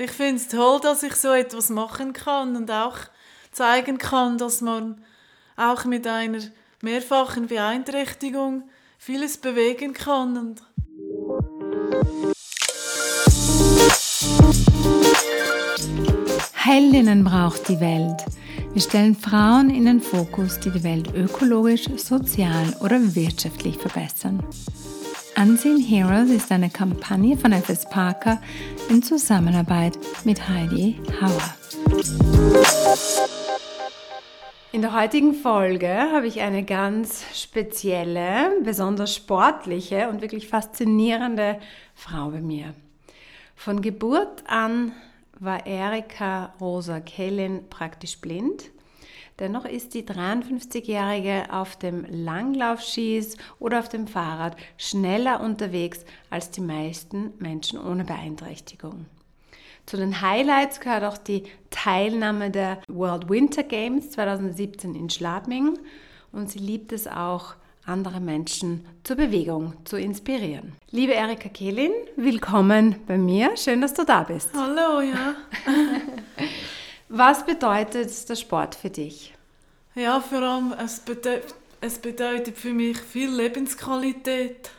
Ich finde es toll, dass ich so etwas machen kann und auch zeigen kann, dass man auch mit einer mehrfachen Beeinträchtigung vieles bewegen kann. Und Heldinnen braucht die Welt. Wir stellen Frauen in den Fokus, die die Welt ökologisch, sozial oder wirtschaftlich verbessern. Unseen Heroes ist eine Kampagne von FS Parker in Zusammenarbeit mit Heidi Hauer. In der heutigen Folge habe ich eine ganz spezielle, besonders sportliche und wirklich faszinierende Frau bei mir. Von Geburt an war Erika Rosa Kellen praktisch blind. Dennoch ist die 53-Jährige auf dem Langlaufskis oder auf dem Fahrrad schneller unterwegs als die meisten Menschen ohne Beeinträchtigung. Zu den Highlights gehört auch die Teilnahme der World Winter Games 2017 in Schladming und sie liebt es auch, andere Menschen zur Bewegung zu inspirieren. Liebe Erika Kehlin, willkommen bei mir. Schön, dass du da bist. Hallo, ja. Was bedeutet der Sport für dich? Ja, vor allem, es bedeutet, es bedeutet für mich viel Lebensqualität.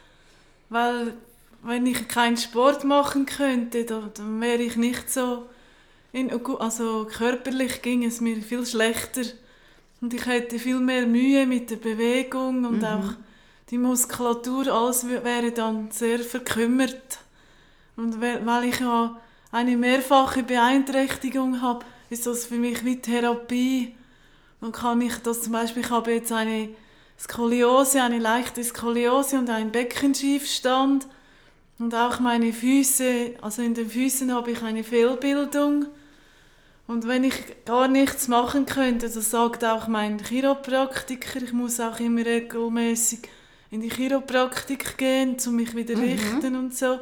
Weil, wenn ich keinen Sport machen könnte, dann wäre ich nicht so. In, also körperlich ging es mir viel schlechter. Und ich hätte viel mehr Mühe mit der Bewegung und mhm. auch die Muskulatur, alles wäre dann sehr verkümmert. Und weil ich ja eine mehrfache Beeinträchtigung habe, ist das für mich wie Therapie. Man kann mich das zum Beispiel, ich habe jetzt eine Skoliose, eine leichte Skoliose und einen Beckenschiefstand. Und auch meine Füße, also in den Füßen habe ich eine Fehlbildung. Und wenn ich gar nichts machen könnte, das sagt auch mein Chiropraktiker, ich muss auch immer regelmäßig in die Chiropraktik gehen, um mich wieder mhm. richten und so.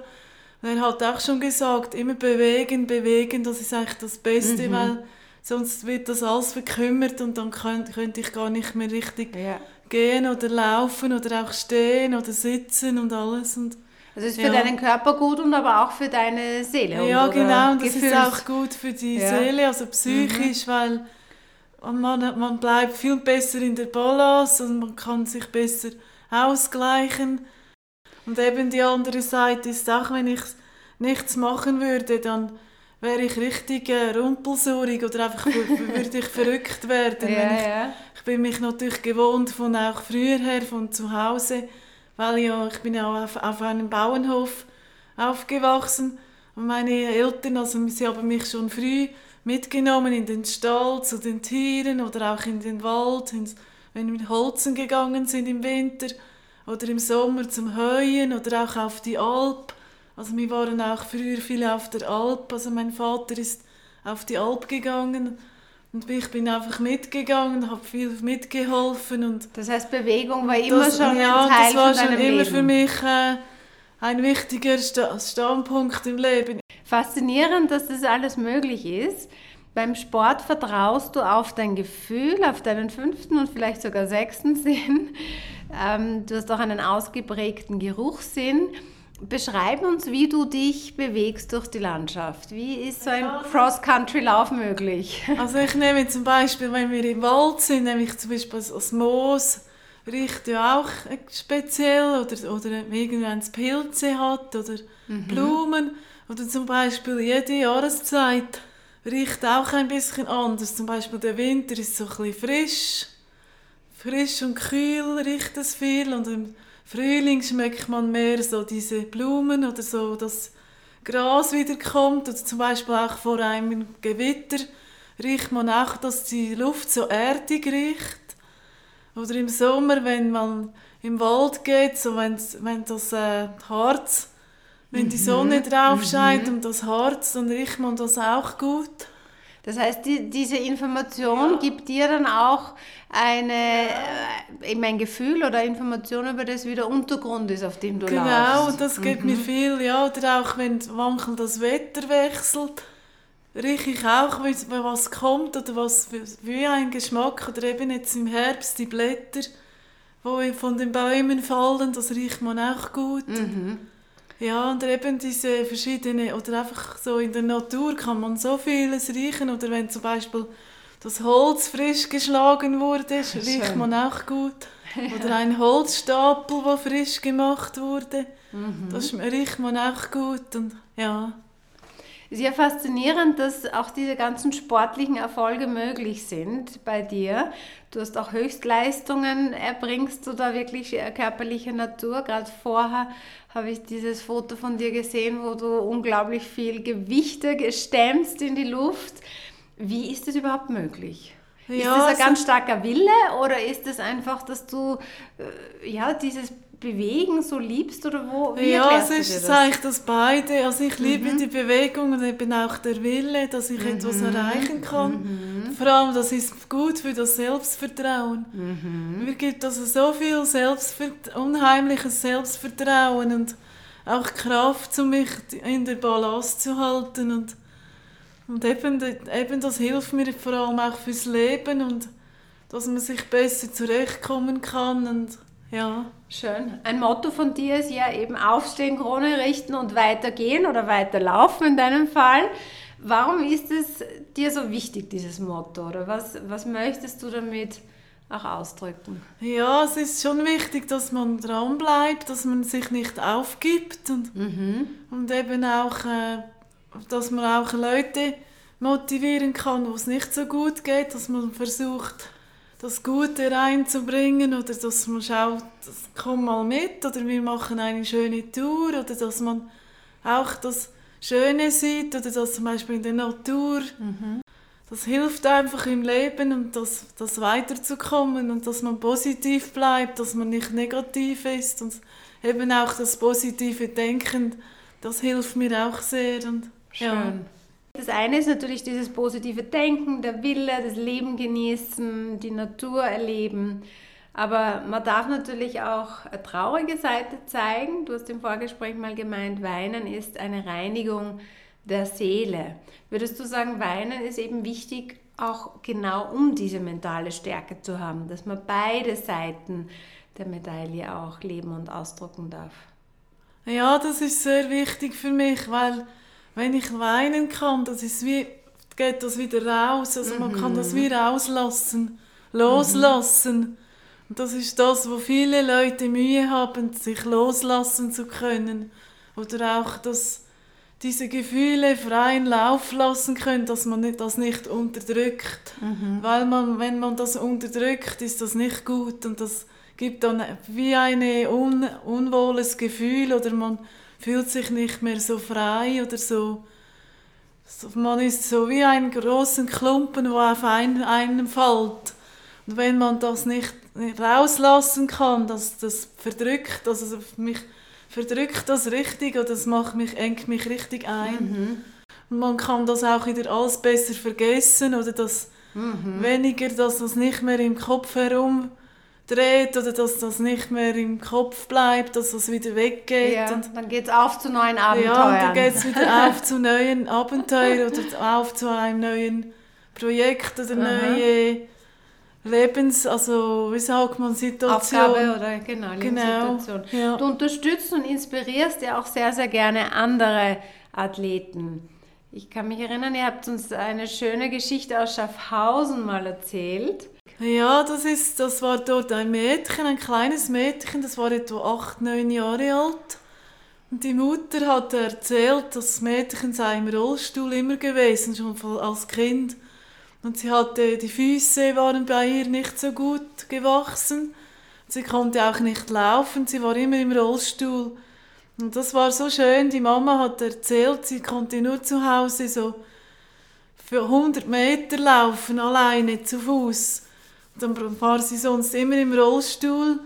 Und er hat auch schon gesagt, immer bewegen, bewegen, das ist eigentlich das Beste, mhm. weil sonst wird das alles verkümmert und dann könnte, könnte ich gar nicht mehr richtig ja. gehen oder laufen oder auch stehen oder sitzen und alles. Und also es ist für ja. deinen Körper gut und aber auch für deine Seele. Ja, genau, und das Gefühls. ist auch gut für die ja. Seele, also psychisch, mhm. weil man, man bleibt viel besser in der Balance und man kann sich besser ausgleichen. Und eben die andere Seite ist auch, wenn ich nichts machen würde, dann wäre ich richtig äh, rumpelsurig oder einfach würde ich verrückt werden. Ja, ich, ja. ich bin mich natürlich gewohnt von auch früher her, von zu Hause, weil ja, ich bin ja auf, auf einem Bauernhof aufgewachsen und meine Eltern, also sie haben mich schon früh mitgenommen in den Stall zu den Tieren oder auch in den Wald, wenn wir mit Holzen gegangen sind im Winter oder im Sommer zum Heuen oder auch auf die Alp. Also wir waren auch früher viel auf der Alp, also mein Vater ist auf die Alp gegangen und ich bin einfach mitgegangen, habe viel mitgeholfen. Und das heißt, Bewegung war immer das, schon ja, ein Teil das war von schon immer Leben. für mich äh, ein wichtiger Standpunkt im Leben. Faszinierend, dass das alles möglich ist. Beim Sport vertraust du auf dein Gefühl, auf deinen fünften und vielleicht sogar sechsten Sinn. Ähm, du hast auch einen ausgeprägten Geruchssinn. Beschreib uns, wie du dich bewegst durch die Landschaft. Wie ist so ein Cross-Country-Lauf möglich? Also ich nehme zum Beispiel, wenn wir im Wald sind, nehme ich zum Beispiel das Moos, riecht ja auch speziell oder, oder wenn es Pilze hat oder mhm. Blumen oder zum Beispiel jede Jahreszeit riecht auch ein bisschen anders. Zum Beispiel der Winter ist so ein bisschen frisch, frisch und kühl riecht es viel und im Frühling schmeckt man mehr so diese Blumen oder so das Gras wiederkommt oder zum Beispiel auch vor einem Gewitter riecht man auch, dass die Luft so erdig riecht. Oder im Sommer, wenn man im Wald geht, so wenn, wenn das äh, Harz, wenn die Sonne mhm. drauf scheint mhm. und das Harz, dann riecht man das auch gut. Das heißt, die, diese Information ja. gibt dir dann auch eine, ja. äh, ein Gefühl oder Information über das, wie der Untergrund ist, auf dem du genau, laufst. Genau, das gibt mhm. mir viel, ja. Oder auch wenn manchmal das Wetter wechselt, rieche ich auch, was kommt oder was wie ein Geschmack. Oder eben jetzt im Herbst die Blätter, die von den Bäumen fallen, das riecht man auch gut. Mhm. Ja, und eben diese verschiedenen, oder einfach so in der Natur kann man so vieles riechen. Oder wenn zum Beispiel das Holz frisch geschlagen wurde, riecht man auch gut. Oder ein Holzstapel, der frisch gemacht wurde, mhm. das riecht man auch gut. Und, ja. Ist ja faszinierend, dass auch diese ganzen sportlichen Erfolge möglich sind bei dir. Du hast auch Höchstleistungen, erbringst du da wirklich äh, körperliche Natur. Gerade vorher habe ich dieses Foto von dir gesehen, wo du unglaublich viel Gewichte stemmst in die Luft. Wie ist das überhaupt möglich? Ja, ist das ein ganz starker Wille oder ist es einfach, dass du äh, ja, dieses Bewegen so liebst oder wo? Wie ja, es ist das? eigentlich das beide. Also ich liebe mhm. die Bewegung und eben auch der Wille, dass ich mhm. etwas erreichen kann. Mhm. Vor allem, das ist gut für das Selbstvertrauen. Mhm. Mir gibt also so viel Selbstvert unheimliches Selbstvertrauen und auch Kraft, um mich in der Balance zu halten und und eben, eben das hilft mir vor allem auch fürs Leben und dass man sich besser zurechtkommen kann und ja. Schön. Ein Motto von dir ist ja eben aufstehen, Krone richten und weitergehen oder weiterlaufen in deinem Fall. Warum ist es dir so wichtig, dieses Motto? Oder was, was möchtest du damit auch ausdrücken? Ja, es ist schon wichtig, dass man dran bleibt, dass man sich nicht aufgibt und, mhm. und eben auch, äh, dass man auch Leute motivieren kann, wo es nicht so gut geht, dass man versucht, das Gute reinzubringen oder dass man schaut, komm mal mit oder wir machen eine schöne Tour oder dass man auch das Schöne sieht oder dass zum Beispiel in der Natur, mhm. das hilft einfach im Leben und das, das weiterzukommen und dass man positiv bleibt, dass man nicht negativ ist und eben auch das positive Denken, das hilft mir auch sehr und Schön. Ja. Das eine ist natürlich dieses positive Denken, der Wille, das Leben genießen, die Natur erleben. Aber man darf natürlich auch eine traurige Seite zeigen. Du hast im Vorgespräch mal gemeint, Weinen ist eine Reinigung der Seele. Würdest du sagen, Weinen ist eben wichtig, auch genau um diese mentale Stärke zu haben, dass man beide Seiten der Medaille auch leben und ausdrucken darf? Ja, das ist sehr wichtig für mich, weil wenn ich weinen kann, das ist wie, geht das wieder raus. Also man kann das mhm. wie rauslassen, loslassen. Mhm. Und das ist das, wo viele Leute Mühe haben, sich loslassen zu können. Oder auch, dass diese Gefühle freien Lauf lassen können, dass man das nicht unterdrückt. Mhm. Weil man, wenn man das unterdrückt, ist das nicht gut und das gibt dann wie ein un unwohles Gefühl oder man fühlt sich nicht mehr so frei oder so. Man ist so wie ein großen Klumpen, der auf einen, einen fällt. Und wenn man das nicht, rauslassen kann, das, das verdrückt, also mich verdrückt das richtig oder das macht mich, engt mich richtig ein. Mhm. Man kann das auch wieder alles besser vergessen oder das mhm. weniger, dass das nicht mehr im Kopf herum dreht oder dass das nicht mehr im Kopf bleibt, dass das wieder weggeht. Ja, und dann geht es auf zu neuen Abenteuern. Ja, und dann geht es wieder auf zu neuen Abenteuern oder auf zu einem neuen Projekt oder neue Lebens, also wie sagt man, Situation. Aufgabe oder genau, genau Ja. Du unterstützt und inspirierst ja auch sehr, sehr gerne andere Athleten. Ich kann mich erinnern, ihr habt uns eine schöne Geschichte aus Schaffhausen mal erzählt. Ja, das, ist, das war dort ein Mädchen, ein kleines Mädchen, das war etwa acht, neun Jahre alt. Und die Mutter hat erzählt, das Mädchen sei im Rollstuhl immer gewesen, schon als Kind. Und sie hatte, die Füße waren bei ihr nicht so gut gewachsen. Sie konnte auch nicht laufen, sie war immer im Rollstuhl. Und das war so schön, die Mama hat erzählt, sie konnte nur zu Hause so für 100 Meter laufen, alleine zu Fuß. Dann war sie sonst immer im Rollstuhl.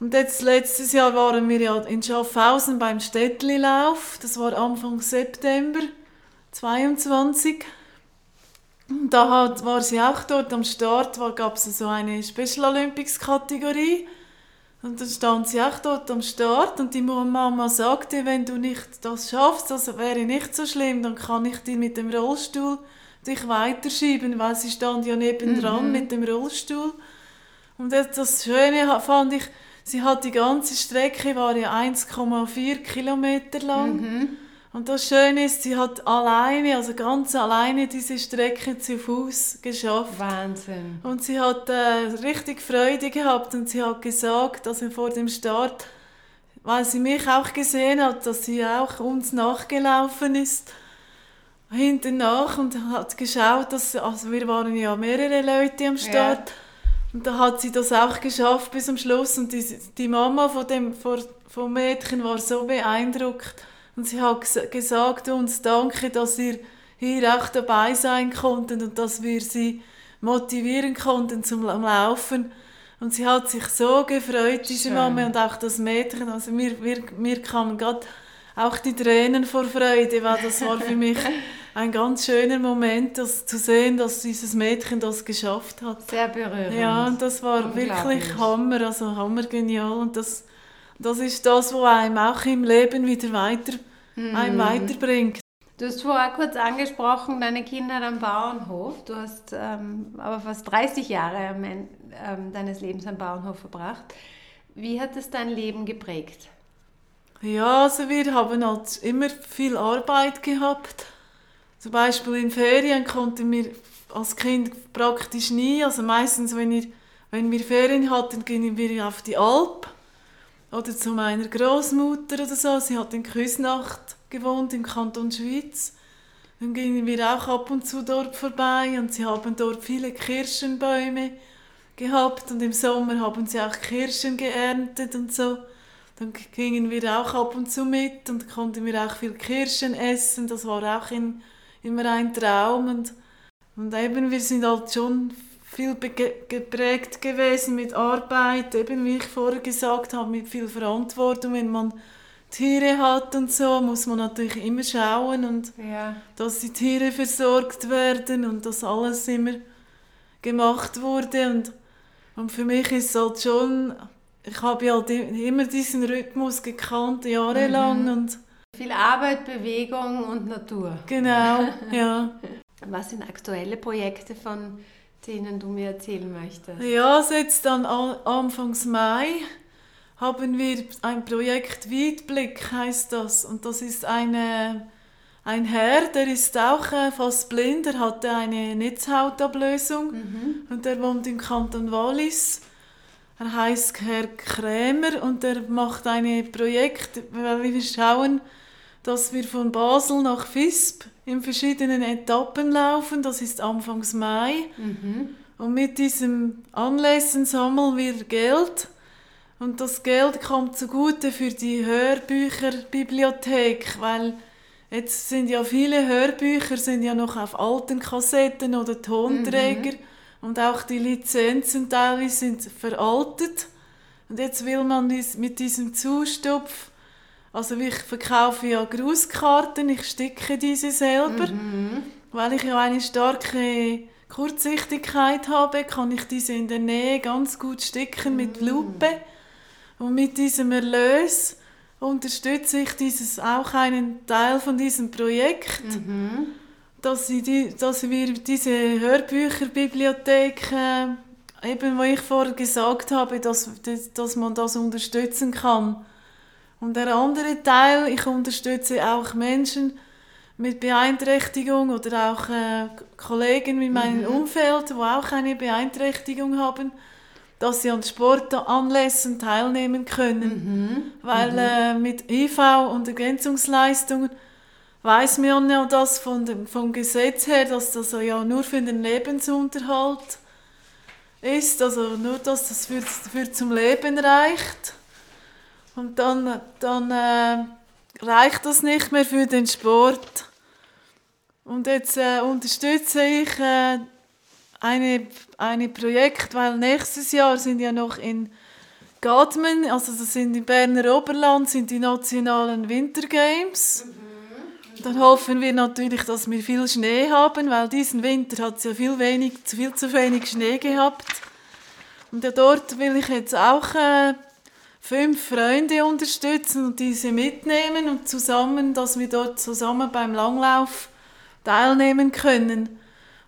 Und jetzt letztes Jahr waren wir ja in Schaffhausen beim Städtlilauf. Das war Anfang September 22. Und da hat, war sie auch dort am Start, gab es so eine Special Olympics Kategorie. Und dann stand sie auch dort am Start und die Mama sagte, wenn du nicht das schaffst, das wäre nicht so schlimm, dann kann ich dich mit dem Rollstuhl dich weiterschieben, weil sie stand ja nebendran mhm. mit dem Rollstuhl. Und das Schöne fand ich, sie hat die ganze Strecke, war ja 1,4 Kilometer lang. Mhm. Und das Schöne ist, sie hat alleine, also ganz alleine diese Strecke zu Fuß geschafft. Wahnsinn. Und sie hat äh, richtig Freude gehabt und sie hat gesagt, also vor dem Start, weil sie mich auch gesehen hat, dass sie auch uns nachgelaufen ist, hinten nach und hat geschaut, dass, also wir waren ja mehrere Leute am Start. Ja. Und da hat sie das auch geschafft bis zum Schluss und die, die Mama von dem, vom Mädchen war so beeindruckt und sie hat gesagt uns Danke, dass ihr hier auch dabei sein konnten und dass wir sie motivieren konnten zum Laufen. Und sie hat sich so gefreut, diese Schön. Mama und auch das Mädchen. Also mir, mir, mir kamen gerade auch die Tränen vor Freude, weil das war für mich ein ganz schöner Moment, das zu sehen, dass dieses Mädchen das geschafft hat. Sehr berührend. Ja, und das war wirklich. Hammer, also hammergenial. Und das, das ist das, was einem auch im Leben wieder weiter, einem weiterbringt. Du hast vorher kurz angesprochen, deine Kinder am Bauernhof. Du hast ähm, aber fast 30 Jahre En- ähm, deines Lebens am Bauernhof verbracht. Wie hat es dein Leben geprägt? Ja, also wir haben halt immer viel Arbeit gehabt. Zum Beispiel in Ferien konnten wir als Kind praktisch nie, also meistens, wenn wir, wenn wir Ferien hatten, gingen wir auf die Alp oder zu meiner Großmutter oder so. Sie hat in Küsnacht gewohnt im Kanton Schweiz. Dann gingen wir auch ab und zu dort vorbei und sie haben dort viele Kirschenbäume gehabt und im Sommer haben sie auch Kirschen geerntet und so. Dann gingen wir auch ab und zu mit und konnten wir auch viel Kirschen essen. Das war auch in, immer ein Traum. Und, und eben, wir sind halt schon viel geprägt gewesen mit Arbeit, eben wie ich vorher gesagt habe, mit viel Verantwortung. Wenn man Tiere hat und so, muss man natürlich immer schauen und Ja. dass die Tiere versorgt werden und dass alles immer gemacht wurde. Und, und für mich ist es halt schon, ich habe halt immer diesen Rhythmus gekannt, jahrelang. Und Viel Arbeit, Bewegung und Natur. genau, ja. Was sind aktuelle Projekte, von denen du mir erzählen möchtest? Ja, also jetzt dann Anfangs Mai haben wir ein Projekt Weitblick, heißt das. Und das ist eine, ein Herr, der ist auch äh, fast blind, er hatte eine Netzhautablösung und der wohnt im Kanton Wallis. Er heißt Herr Krämer und er macht ein Projekt, weil wir schauen, dass wir von Basel nach Visp in verschiedenen Etappen laufen. Das ist Anfangs Mai. Und mit diesem Anlässen sammeln wir Geld. Und das Geld kommt zugute für die Hörbücherbibliothek, weil jetzt sind ja viele Hörbücher sind ja noch auf alten Kassetten oder Tonträger und auch die Lizenzen teilweise sind veraltet. Und jetzt will man dies, mit diesem Zustopf, also ich verkaufe ja Grußkarten, ich sticke diese selber, weil ich ja eine starke Kurzsichtigkeit habe, kann ich diese in der Nähe ganz gut sticken mit Lupe. Und mit diesem Erlös unterstütze ich dieses, auch einen Teil von diesem Projekt, dass, sie die, dass wir diese Hörbücherbibliothek, äh, eben wo ich vorher gesagt habe, dass, dass, dass man das unterstützen kann. Und der andere Teil, ich unterstütze auch Menschen mit Beeinträchtigung oder auch äh, Kollegen in meinem Umfeld, die auch eine Beeinträchtigung haben, dass sie an Sportanlässen teilnehmen können. Weil äh, mit IV und Ergänzungsleistungen weiß man ja das von dem, vom Gesetz her, dass das ja nur für den Lebensunterhalt ist, also nur, dass das für, für zum Leben reicht. Und dann, dann äh, reicht das nicht mehr für den Sport. Und jetzt äh, unterstütze ich äh, eine, eine Projekt, weil nächstes Jahr sind ja noch in Gadmen, also das sind im Berner Oberland, sind die nationalen Wintergames. Dann hoffen wir natürlich, dass wir viel Schnee haben, weil diesen Winter hat es ja viel, wenig, viel zu wenig Schnee gehabt. Und ja, dort will ich jetzt auch äh, fünf Freunde unterstützen und diese mitnehmen und zusammen, dass wir dort zusammen beim Langlauf teilnehmen können.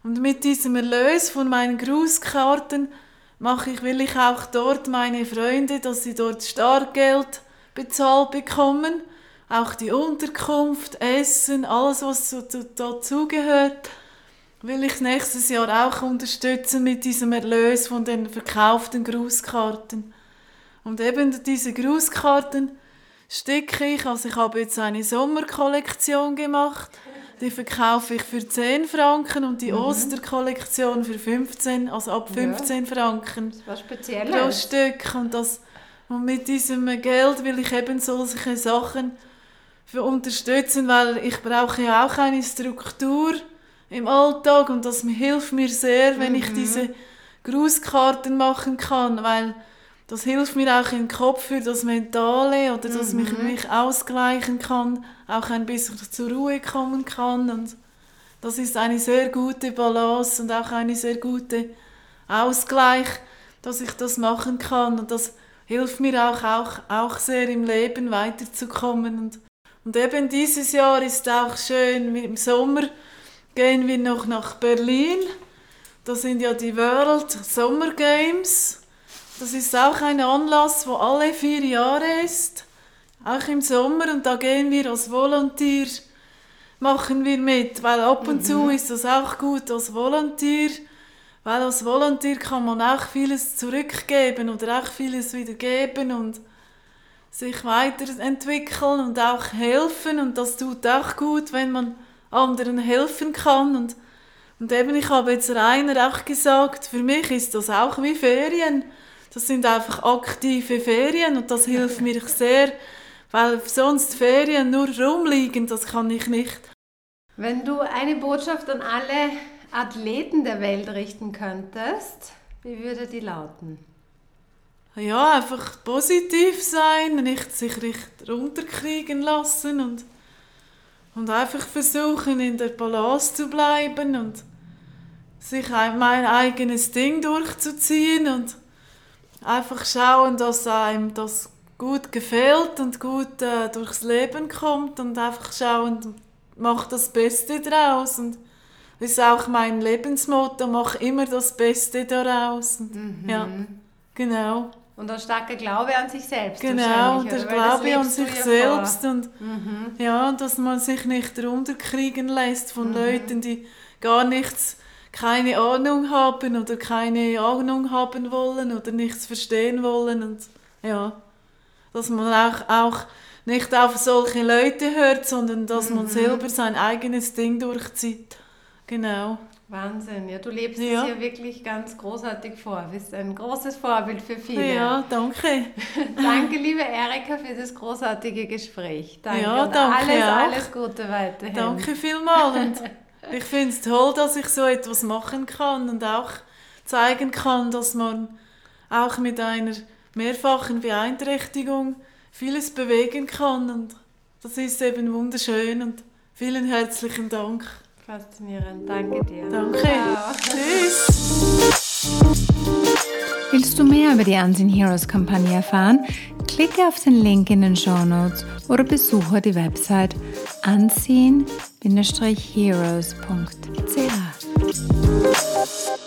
Und mit diesem Erlös von meinen Grußkarten mache ich, will ich auch dort meine Freunde, dass sie dort Startgeld bezahlt bekommen. Auch die Unterkunft, Essen, alles was dazugehört, will ich nächstes Jahr auch unterstützen mit diesem Erlös von den verkauften Grußkarten. Und eben diese Grußkarten sticke ich, also ich habe jetzt eine Sommerkollektion gemacht, die verkaufe ich für 10 Franken und die mhm. Osterkollektion für 15, also ab 15 ja. Franken was Spezielles. pro Stück. Und, das, und mit diesem Geld will ich eben solche Sachen für unterstützen, weil ich brauche ja auch eine Struktur im Alltag und das hilft mir sehr, wenn mhm. ich diese Grußkarten machen kann, weil das hilft mir auch im Kopf für das Mentale oder dass mhm. ich mich ausgleichen kann, auch ein bisschen zur Ruhe kommen kann. Und das ist eine sehr gute Balance und auch eine sehr gute Ausgleich, dass ich das machen kann. Und das hilft mir auch, auch, auch sehr im Leben weiterzukommen. Und, und eben dieses Jahr ist auch schön, im Sommer gehen wir noch nach Berlin, da sind ja die World Summer Games das ist auch ein Anlass, wo alle vier Jahre ist, auch im Sommer. Und da gehen wir als Volontier, machen wir mit, weil ab und mhm. zu ist das auch gut als Volontier, weil als Volontier kann man auch vieles zurückgeben oder auch vieles wieder geben und sich weiterentwickeln und auch helfen und das tut auch gut, wenn man anderen helfen kann und und eben, ich habe jetzt Rainer auch gesagt, für mich ist das auch wie Ferien. Das sind einfach aktive Ferien und das hilft mir sehr, weil sonst Ferien nur rumliegen, das kann ich nicht. Wenn du eine Botschaft an alle Athleten der Welt richten könntest, wie würde die lauten? Ja, einfach positiv sein, nicht sich richtig runterkriegen lassen und, und einfach versuchen, in der Balance zu bleiben und sich mein eigenes Ding durchzuziehen und einfach schauen, dass einem das gut gefällt und gut äh, durchs Leben kommt und einfach schauen, mach das Beste daraus und das ist auch mein Lebensmotto, mach immer das Beste daraus. Und, mhm. Ja, genau. Und ein starker Glaube an sich selbst. Genau, der Glaube an sich selbst vor. und mhm. ja, dass man sich nicht runterkriegen lässt von mhm. Leuten, die gar nichts keine Ahnung haben oder keine Ahnung haben wollen oder nichts verstehen wollen und ja, dass man auch, auch nicht auf solche Leute hört, sondern dass man mhm. selber sein eigenes Ding durchzieht. Genau. Wahnsinn, ja, du lebst ja. es hier wirklich ganz großartig vor. Du bist ein großes Vorbild für viele. Ja, danke. danke, liebe Erika, für das großartige Gespräch. Danke. Ja, danke alles, auch. alles Gute weiterhin. Danke vielmals. Ich finde es toll, dass ich so etwas machen kann und auch zeigen kann, dass man auch mit einer mehrfachen Beeinträchtigung vieles bewegen kann. Und das ist eben wunderschön und vielen herzlichen Dank. Faszinierend, danke dir. Danke. Tschüss. Willst du mehr über die Unseen Heroes Kampagne erfahren? Klicke auf den Link in den Show Notes oder besuche die Website unseen-heroes.ch.